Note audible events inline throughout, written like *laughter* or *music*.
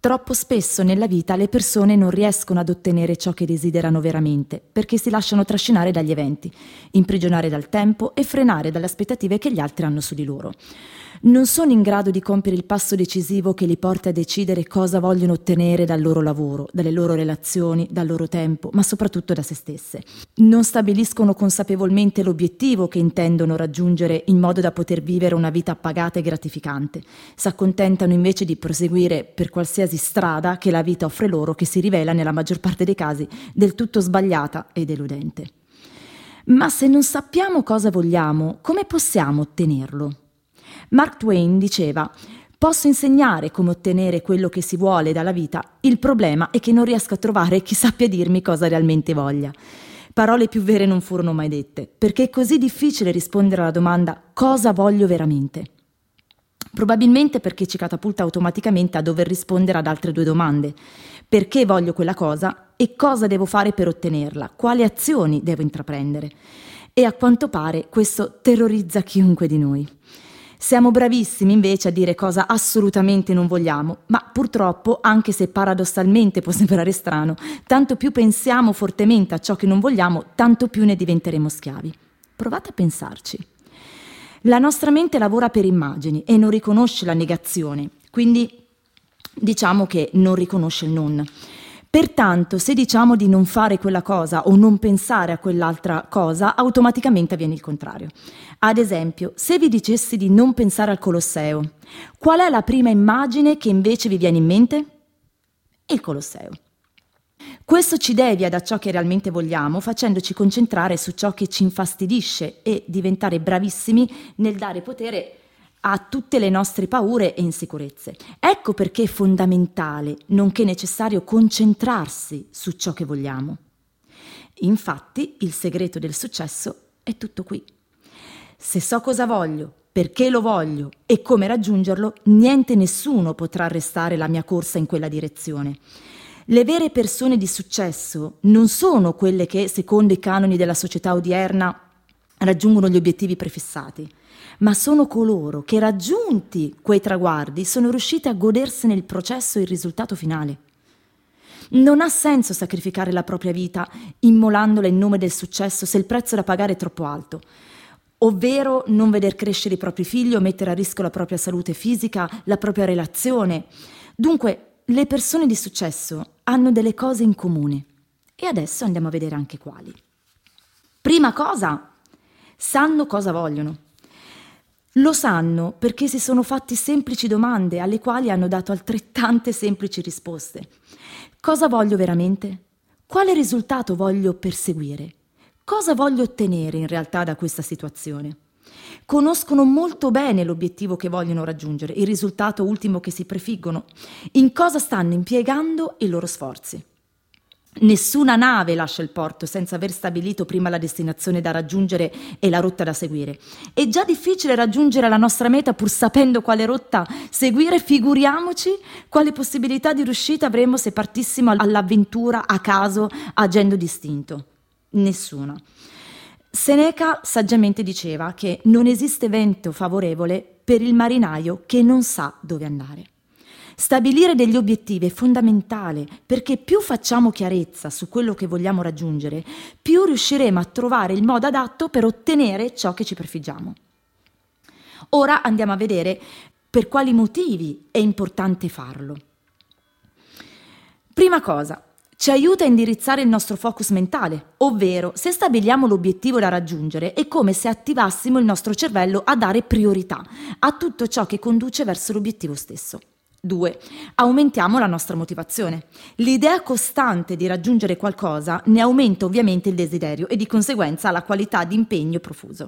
Troppo spesso nella vita le persone non riescono ad ottenere ciò che desiderano veramente, perché si lasciano trascinare dagli eventi, imprigionare dal tempo e frenare dalle aspettative che gli altri hanno su di loro non sono in grado di compiere il passo decisivo che li porta a decidere cosa vogliono ottenere dal loro lavoro, dalle loro relazioni, dal loro tempo, ma soprattutto da se stesse. Non stabiliscono consapevolmente l'obiettivo che intendono raggiungere in modo da poter vivere una vita appagata e gratificante. Si accontentano invece di proseguire per qualsiasi strada che la vita offre loro, che si rivela nella maggior parte dei casi del tutto sbagliata e deludente. Ma se non sappiamo cosa vogliamo, come possiamo ottenerlo? Mark Twain diceva Posso insegnare come ottenere quello che si vuole dalla vita, il problema è che non riesco a trovare chi sappia dirmi cosa realmente voglia. Parole più vere non furono mai dette, perché è così difficile rispondere alla domanda cosa voglio veramente. Probabilmente perché ci catapulta automaticamente a dover rispondere ad altre due domande. Perché voglio quella cosa e cosa devo fare per ottenerla? Quali azioni devo intraprendere? E a quanto pare questo terrorizza chiunque di noi. Siamo bravissimi invece a dire cosa assolutamente non vogliamo, ma purtroppo, anche se paradossalmente può sembrare strano, tanto più pensiamo fortemente a ciò che non vogliamo, tanto più ne diventeremo schiavi. Provate a pensarci. La nostra mente lavora per immagini e non riconosce la negazione, quindi diciamo che non riconosce il non. Pertanto, se diciamo di non fare quella cosa o non pensare a quell'altra cosa, automaticamente avviene il contrario. Ad esempio, se vi dicessi di non pensare al Colosseo, qual è la prima immagine che invece vi viene in mente? Il Colosseo. Questo ci devia da ciò che realmente vogliamo, facendoci concentrare su ciò che ci infastidisce e diventare bravissimi nel dare potere a tutte le nostre paure e insicurezze. Ecco perché è fondamentale, nonché necessario, concentrarsi su ciò che vogliamo. Infatti, il segreto del successo è tutto qui. Se so cosa voglio, perché lo voglio e come raggiungerlo, niente nessuno potrà arrestare la mia corsa in quella direzione. Le vere persone di successo non sono quelle che, secondo i canoni della società odierna, raggiungono gli obiettivi prefissati ma sono coloro che raggiunti quei traguardi sono riusciti a godersene il processo e il risultato finale. Non ha senso sacrificare la propria vita immolandola in nome del successo se il prezzo da pagare è troppo alto, ovvero non veder crescere i propri figli o mettere a rischio la propria salute fisica, la propria relazione. Dunque, le persone di successo hanno delle cose in comune e adesso andiamo a vedere anche quali. Prima cosa, sanno cosa vogliono. Lo sanno perché si sono fatti semplici domande alle quali hanno dato altrettante semplici risposte. Cosa voglio veramente? Quale risultato voglio perseguire? Cosa voglio ottenere in realtà da questa situazione? Conoscono molto bene l'obiettivo che vogliono raggiungere, il risultato ultimo che si prefiggono, in cosa stanno impiegando i loro sforzi. Nessuna nave lascia il porto senza aver stabilito prima la destinazione da raggiungere e la rotta da seguire. È già difficile raggiungere la nostra meta pur sapendo quale rotta seguire, figuriamoci quale possibilità di riuscita avremmo se partissimo all'avventura a caso agendo distinto. Nessuna. Seneca saggiamente diceva che non esiste vento favorevole per il marinaio che non sa dove andare. Stabilire degli obiettivi è fondamentale perché più facciamo chiarezza su quello che vogliamo raggiungere, più riusciremo a trovare il modo adatto per ottenere ciò che ci prefiggiamo. Ora andiamo a vedere per quali motivi è importante farlo. Prima cosa, ci aiuta a indirizzare il nostro focus mentale, ovvero se stabiliamo l'obiettivo da raggiungere è come se attivassimo il nostro cervello a dare priorità a tutto ciò che conduce verso l'obiettivo stesso. 2. Aumentiamo la nostra motivazione. L'idea costante di raggiungere qualcosa ne aumenta ovviamente il desiderio e di conseguenza la qualità di impegno profuso.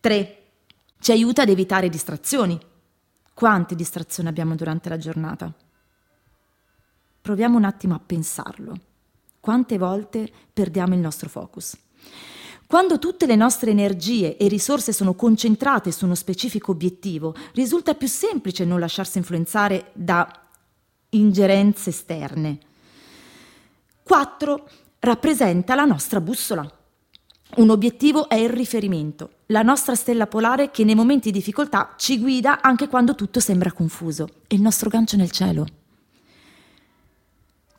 3. Ci aiuta ad evitare distrazioni. Quante distrazioni abbiamo durante la giornata? Proviamo un attimo a pensarlo. Quante volte perdiamo il nostro focus? Quando tutte le nostre energie e risorse sono concentrate su uno specifico obiettivo, risulta più semplice non lasciarsi influenzare da ingerenze esterne. 4. Rappresenta la nostra bussola. Un obiettivo è il riferimento, la nostra stella polare che nei momenti di difficoltà ci guida anche quando tutto sembra confuso. È il nostro gancio nel cielo.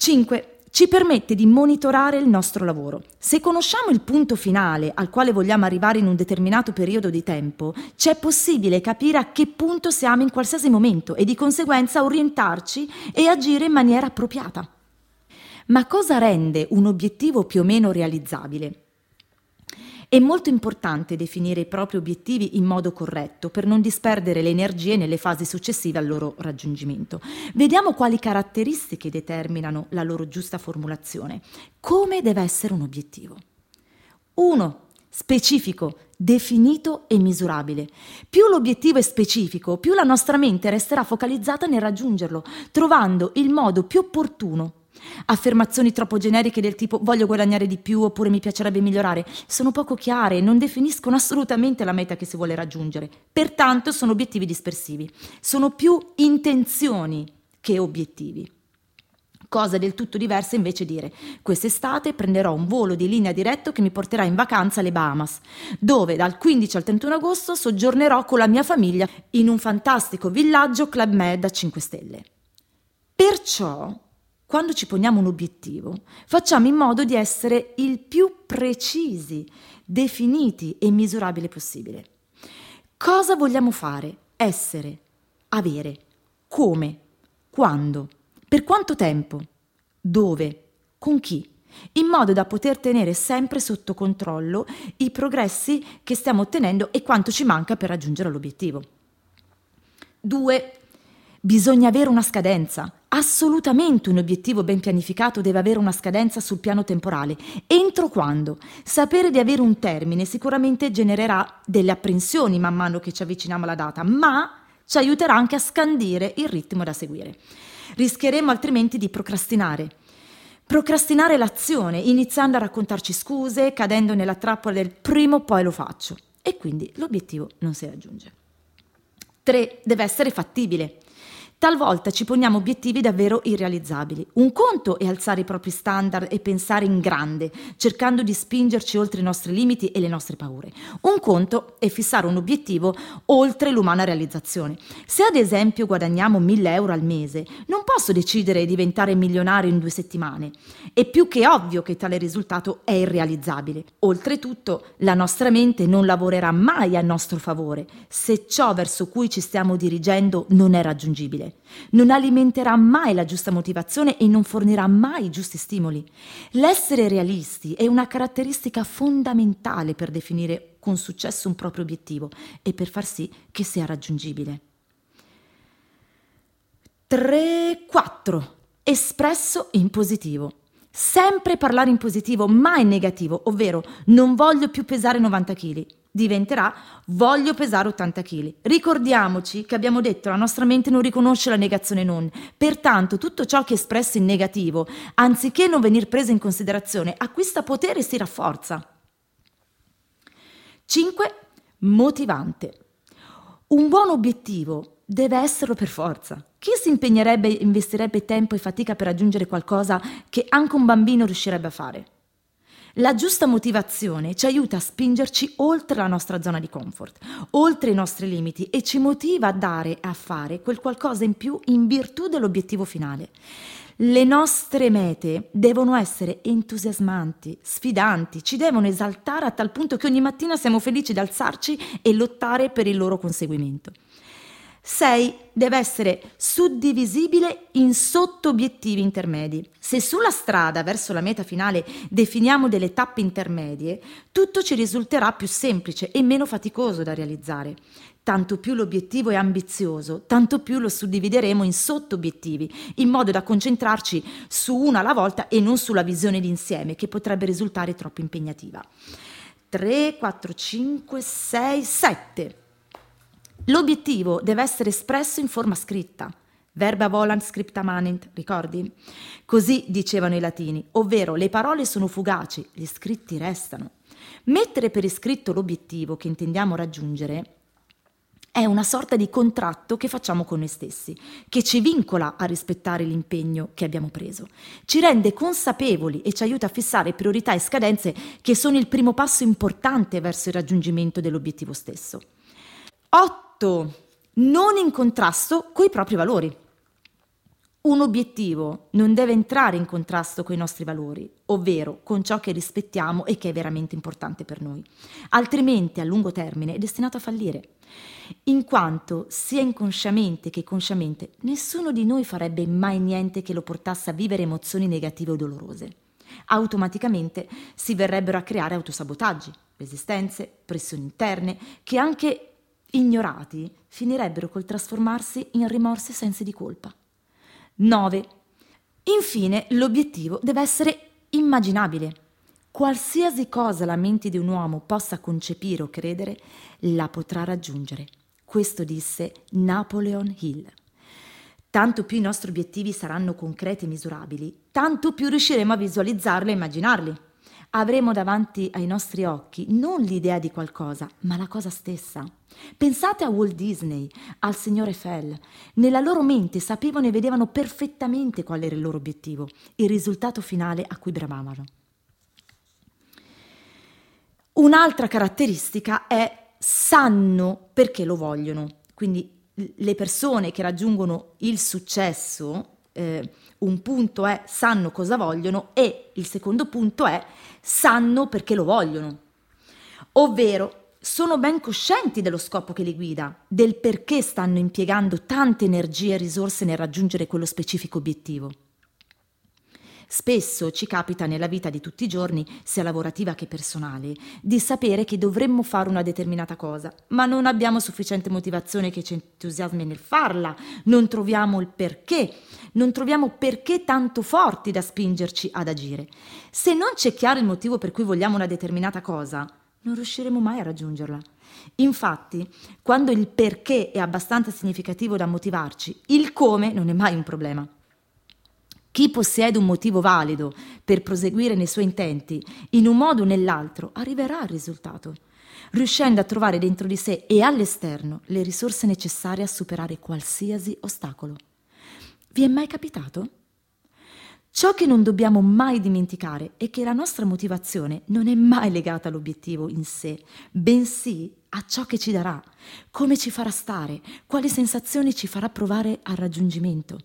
5 ci permette di monitorare il nostro lavoro. Se conosciamo il punto finale al quale vogliamo arrivare in un determinato periodo di tempo, c'è possibile capire a che punto siamo in qualsiasi momento e di conseguenza orientarci e agire in maniera appropriata. Ma cosa rende un obiettivo più o meno realizzabile? È molto importante definire i propri obiettivi in modo corretto per non disperdere le energie nelle fasi successive al loro raggiungimento. Vediamo quali caratteristiche determinano la loro giusta formulazione. Come deve essere un obiettivo? 1. Specifico, definito e misurabile. Più l'obiettivo è specifico, più la nostra mente resterà focalizzata nel raggiungerlo, trovando il modo più opportuno Affermazioni troppo generiche del tipo voglio guadagnare di più oppure mi piacerebbe migliorare sono poco chiare e non definiscono assolutamente la meta che si vuole raggiungere. Pertanto sono obiettivi dispersivi. Sono più intenzioni che obiettivi. Cosa del tutto diversa invece dire quest'estate prenderò un volo di linea diretto che mi porterà in vacanza alle Bahamas, dove dal 15 al 31 agosto soggiornerò con la mia famiglia in un fantastico villaggio Club Med a 5 stelle. Perciò quando ci poniamo un obiettivo, facciamo in modo di essere il più precisi, definiti e misurabili possibile. Cosa vogliamo fare? Essere, avere, come, quando, per quanto tempo, dove, con chi, in modo da poter tenere sempre sotto controllo i progressi che stiamo ottenendo e quanto ci manca per raggiungere l'obiettivo. 2. Bisogna avere una scadenza. Assolutamente un obiettivo ben pianificato deve avere una scadenza sul piano temporale. Entro quando? Sapere di avere un termine sicuramente genererà delle apprensioni man mano che ci avviciniamo alla data, ma ci aiuterà anche a scandire il ritmo da seguire. Rischieremo altrimenti di procrastinare. Procrastinare l'azione, iniziando a raccontarci scuse, cadendo nella trappola del primo poi lo faccio. E quindi l'obiettivo non si raggiunge. 3. Deve essere fattibile. Talvolta ci poniamo obiettivi davvero irrealizzabili. Un conto è alzare i propri standard e pensare in grande, cercando di spingerci oltre i nostri limiti e le nostre paure. Un conto è fissare un obiettivo oltre l'umana realizzazione. Se ad esempio guadagniamo 1000 euro al mese, non posso decidere di diventare milionario in due settimane. È più che ovvio che tale risultato è irrealizzabile. Oltretutto, la nostra mente non lavorerà mai a nostro favore se ciò verso cui ci stiamo dirigendo non è raggiungibile non alimenterà mai la giusta motivazione e non fornirà mai i giusti stimoli. L'essere realisti è una caratteristica fondamentale per definire con successo un proprio obiettivo e per far sì che sia raggiungibile. 3, 4. Espresso in positivo. Sempre parlare in positivo, mai in negativo, ovvero non voglio più pesare 90 kg, diventerà voglio pesare 80 kg. Ricordiamoci che abbiamo detto la nostra mente non riconosce la negazione non, pertanto tutto ciò che è espresso in negativo, anziché non venir preso in considerazione, acquista potere e si rafforza. 5. Motivante. Un buon obiettivo deve esserlo per forza. Chi si impegnerebbe e investirebbe tempo e fatica per raggiungere qualcosa che anche un bambino riuscirebbe a fare? La giusta motivazione ci aiuta a spingerci oltre la nostra zona di comfort, oltre i nostri limiti e ci motiva a dare e a fare quel qualcosa in più in virtù dell'obiettivo finale. Le nostre mete devono essere entusiasmanti, sfidanti, ci devono esaltare a tal punto che ogni mattina siamo felici di alzarci e lottare per il loro conseguimento. 6 deve essere suddivisibile in sottobiettivi intermedi. Se sulla strada verso la meta finale definiamo delle tappe intermedie, tutto ci risulterà più semplice e meno faticoso da realizzare. Tanto più l'obiettivo è ambizioso, tanto più lo suddivideremo in sottobiettivi, in modo da concentrarci su una alla volta e non sulla visione d'insieme, che potrebbe risultare troppo impegnativa. 3, 4, 5, 6, 7. L'obiettivo deve essere espresso in forma scritta. Verba volant scripta manent, ricordi? Così dicevano i latini, ovvero le parole sono fugaci, gli scritti restano. Mettere per iscritto l'obiettivo che intendiamo raggiungere è una sorta di contratto che facciamo con noi stessi, che ci vincola a rispettare l'impegno che abbiamo preso, ci rende consapevoli e ci aiuta a fissare priorità e scadenze che sono il primo passo importante verso il raggiungimento dell'obiettivo stesso. 8 non in contrasto coi propri valori. Un obiettivo non deve entrare in contrasto con i nostri valori, ovvero con ciò che rispettiamo e che è veramente importante per noi. Altrimenti a lungo termine è destinato a fallire, in quanto sia inconsciamente che consciamente nessuno di noi farebbe mai niente che lo portasse a vivere emozioni negative o dolorose. Automaticamente si verrebbero a creare autosabotaggi, resistenze, pressioni interne, che anche ignorati finirebbero col trasformarsi in rimorsi e sensi di colpa. 9. Infine, l'obiettivo deve essere immaginabile. Qualsiasi cosa la mente di un uomo possa concepire o credere, la potrà raggiungere. Questo disse Napoleon Hill. Tanto più i nostri obiettivi saranno concreti e misurabili, tanto più riusciremo a visualizzarli e immaginarli avremo davanti ai nostri occhi non l'idea di qualcosa, ma la cosa stessa. Pensate a Walt Disney, al signor Eiffel. Nella loro mente sapevano e vedevano perfettamente qual era il loro obiettivo, il risultato finale a cui bravavano. Un'altra caratteristica è sanno perché lo vogliono. Quindi le persone che raggiungono il successo eh, un punto è sanno cosa vogliono e il secondo punto è sanno perché lo vogliono. Ovvero sono ben coscienti dello scopo che li guida, del perché stanno impiegando tante energie e risorse nel raggiungere quello specifico obiettivo. Spesso ci capita nella vita di tutti i giorni, sia lavorativa che personale, di sapere che dovremmo fare una determinata cosa, ma non abbiamo sufficiente motivazione che ci entusiasmi nel farla, non troviamo il perché, non troviamo perché tanto forti da spingerci ad agire. Se non c'è chiaro il motivo per cui vogliamo una determinata cosa, non riusciremo mai a raggiungerla. Infatti, quando il perché è abbastanza significativo da motivarci, il come non è mai un problema. Chi possiede un motivo valido per proseguire nei suoi intenti, in un modo o nell'altro, arriverà al risultato, riuscendo a trovare dentro di sé e all'esterno le risorse necessarie a superare qualsiasi ostacolo. Vi è mai capitato? Ciò che non dobbiamo mai dimenticare è che la nostra motivazione non è mai legata all'obiettivo in sé, bensì a ciò che ci darà, come ci farà stare, quali sensazioni ci farà provare al raggiungimento.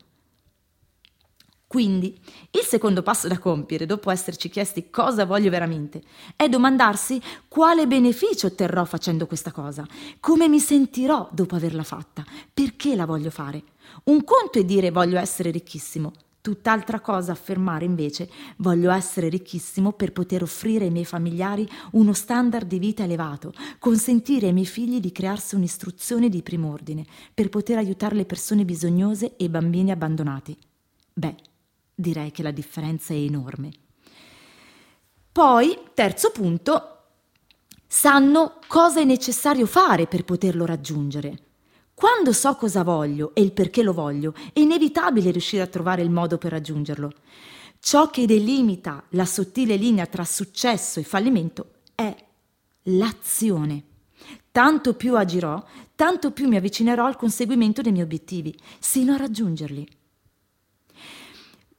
Quindi, il secondo passo da compiere, dopo esserci chiesti cosa voglio veramente, è domandarsi quale beneficio otterrò facendo questa cosa, come mi sentirò dopo averla fatta, perché la voglio fare. Un conto è dire voglio essere ricchissimo, tutt'altra cosa affermare invece voglio essere ricchissimo per poter offrire ai miei familiari uno standard di vita elevato, consentire ai miei figli di crearsi un'istruzione di primo ordine, per poter aiutare le persone bisognose e i bambini abbandonati. Beh, direi che la differenza è enorme. Poi, terzo punto, sanno cosa è necessario fare per poterlo raggiungere. Quando so cosa voglio e il perché lo voglio, è inevitabile riuscire a trovare il modo per raggiungerlo. Ciò che delimita la sottile linea tra successo e fallimento è l'azione. Tanto più agirò, tanto più mi avvicinerò al conseguimento dei miei obiettivi, sino a raggiungerli.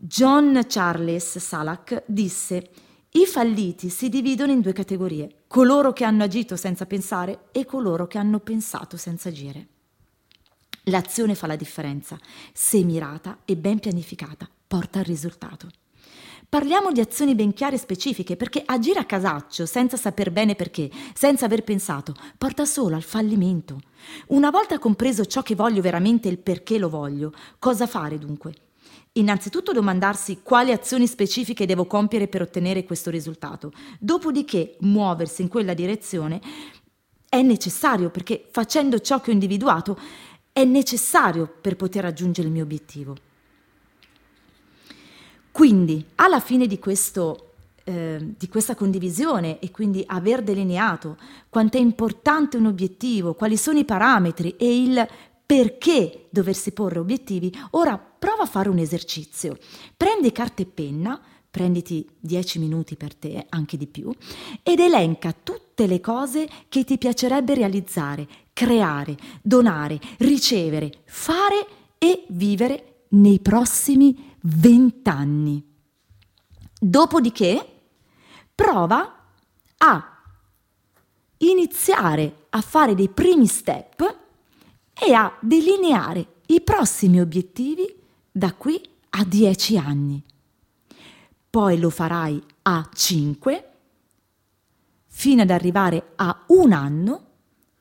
John Charles Salak disse i falliti si dividono in due categorie, coloro che hanno agito senza pensare e coloro che hanno pensato senza agire. L'azione fa la differenza, se mirata e ben pianificata, porta al risultato. Parliamo di azioni ben chiare e specifiche perché agire a casaccio senza saper bene perché, senza aver pensato, porta solo al fallimento. Una volta compreso ciò che voglio veramente e il perché lo voglio, cosa fare dunque? Innanzitutto domandarsi quali azioni specifiche devo compiere per ottenere questo risultato, dopodiché muoversi in quella direzione è necessario perché facendo ciò che ho individuato è necessario per poter raggiungere il mio obiettivo. Quindi, alla fine di, questo, eh, di questa condivisione e quindi aver delineato quanto è importante un obiettivo, quali sono i parametri e il perché doversi porre obiettivi, ora prova a fare un esercizio. Prendi carta e penna, prenditi 10 minuti per te, anche di più, ed elenca tutte le cose che ti piacerebbe realizzare, creare, donare, ricevere, fare e vivere nei prossimi 20 anni. Dopodiché prova a iniziare a fare dei primi step e a delineare i prossimi obiettivi da qui a 10 anni. Poi lo farai a 5 fino ad arrivare a un anno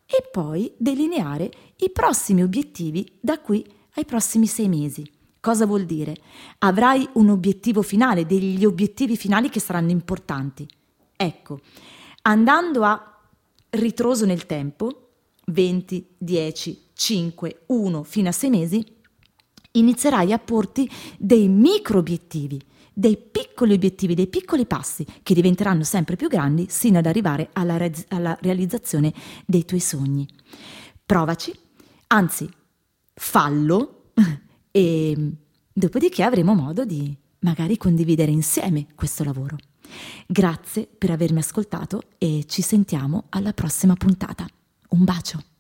e poi delineare i prossimi obiettivi da qui ai prossimi sei mesi. Cosa vuol dire? Avrai un obiettivo finale, degli obiettivi finali che saranno importanti. Ecco, andando a ritroso nel tempo, 20, 10, 5, 1 fino a 6 mesi, inizierai a porti dei micro obiettivi, dei piccoli obiettivi, dei piccoli passi che diventeranno sempre più grandi sino ad arrivare alla, re- alla realizzazione dei tuoi sogni. Provaci, anzi, fallo *laughs* e dopodiché avremo modo di magari condividere insieme questo lavoro. Grazie per avermi ascoltato e ci sentiamo alla prossima puntata. Un bacio!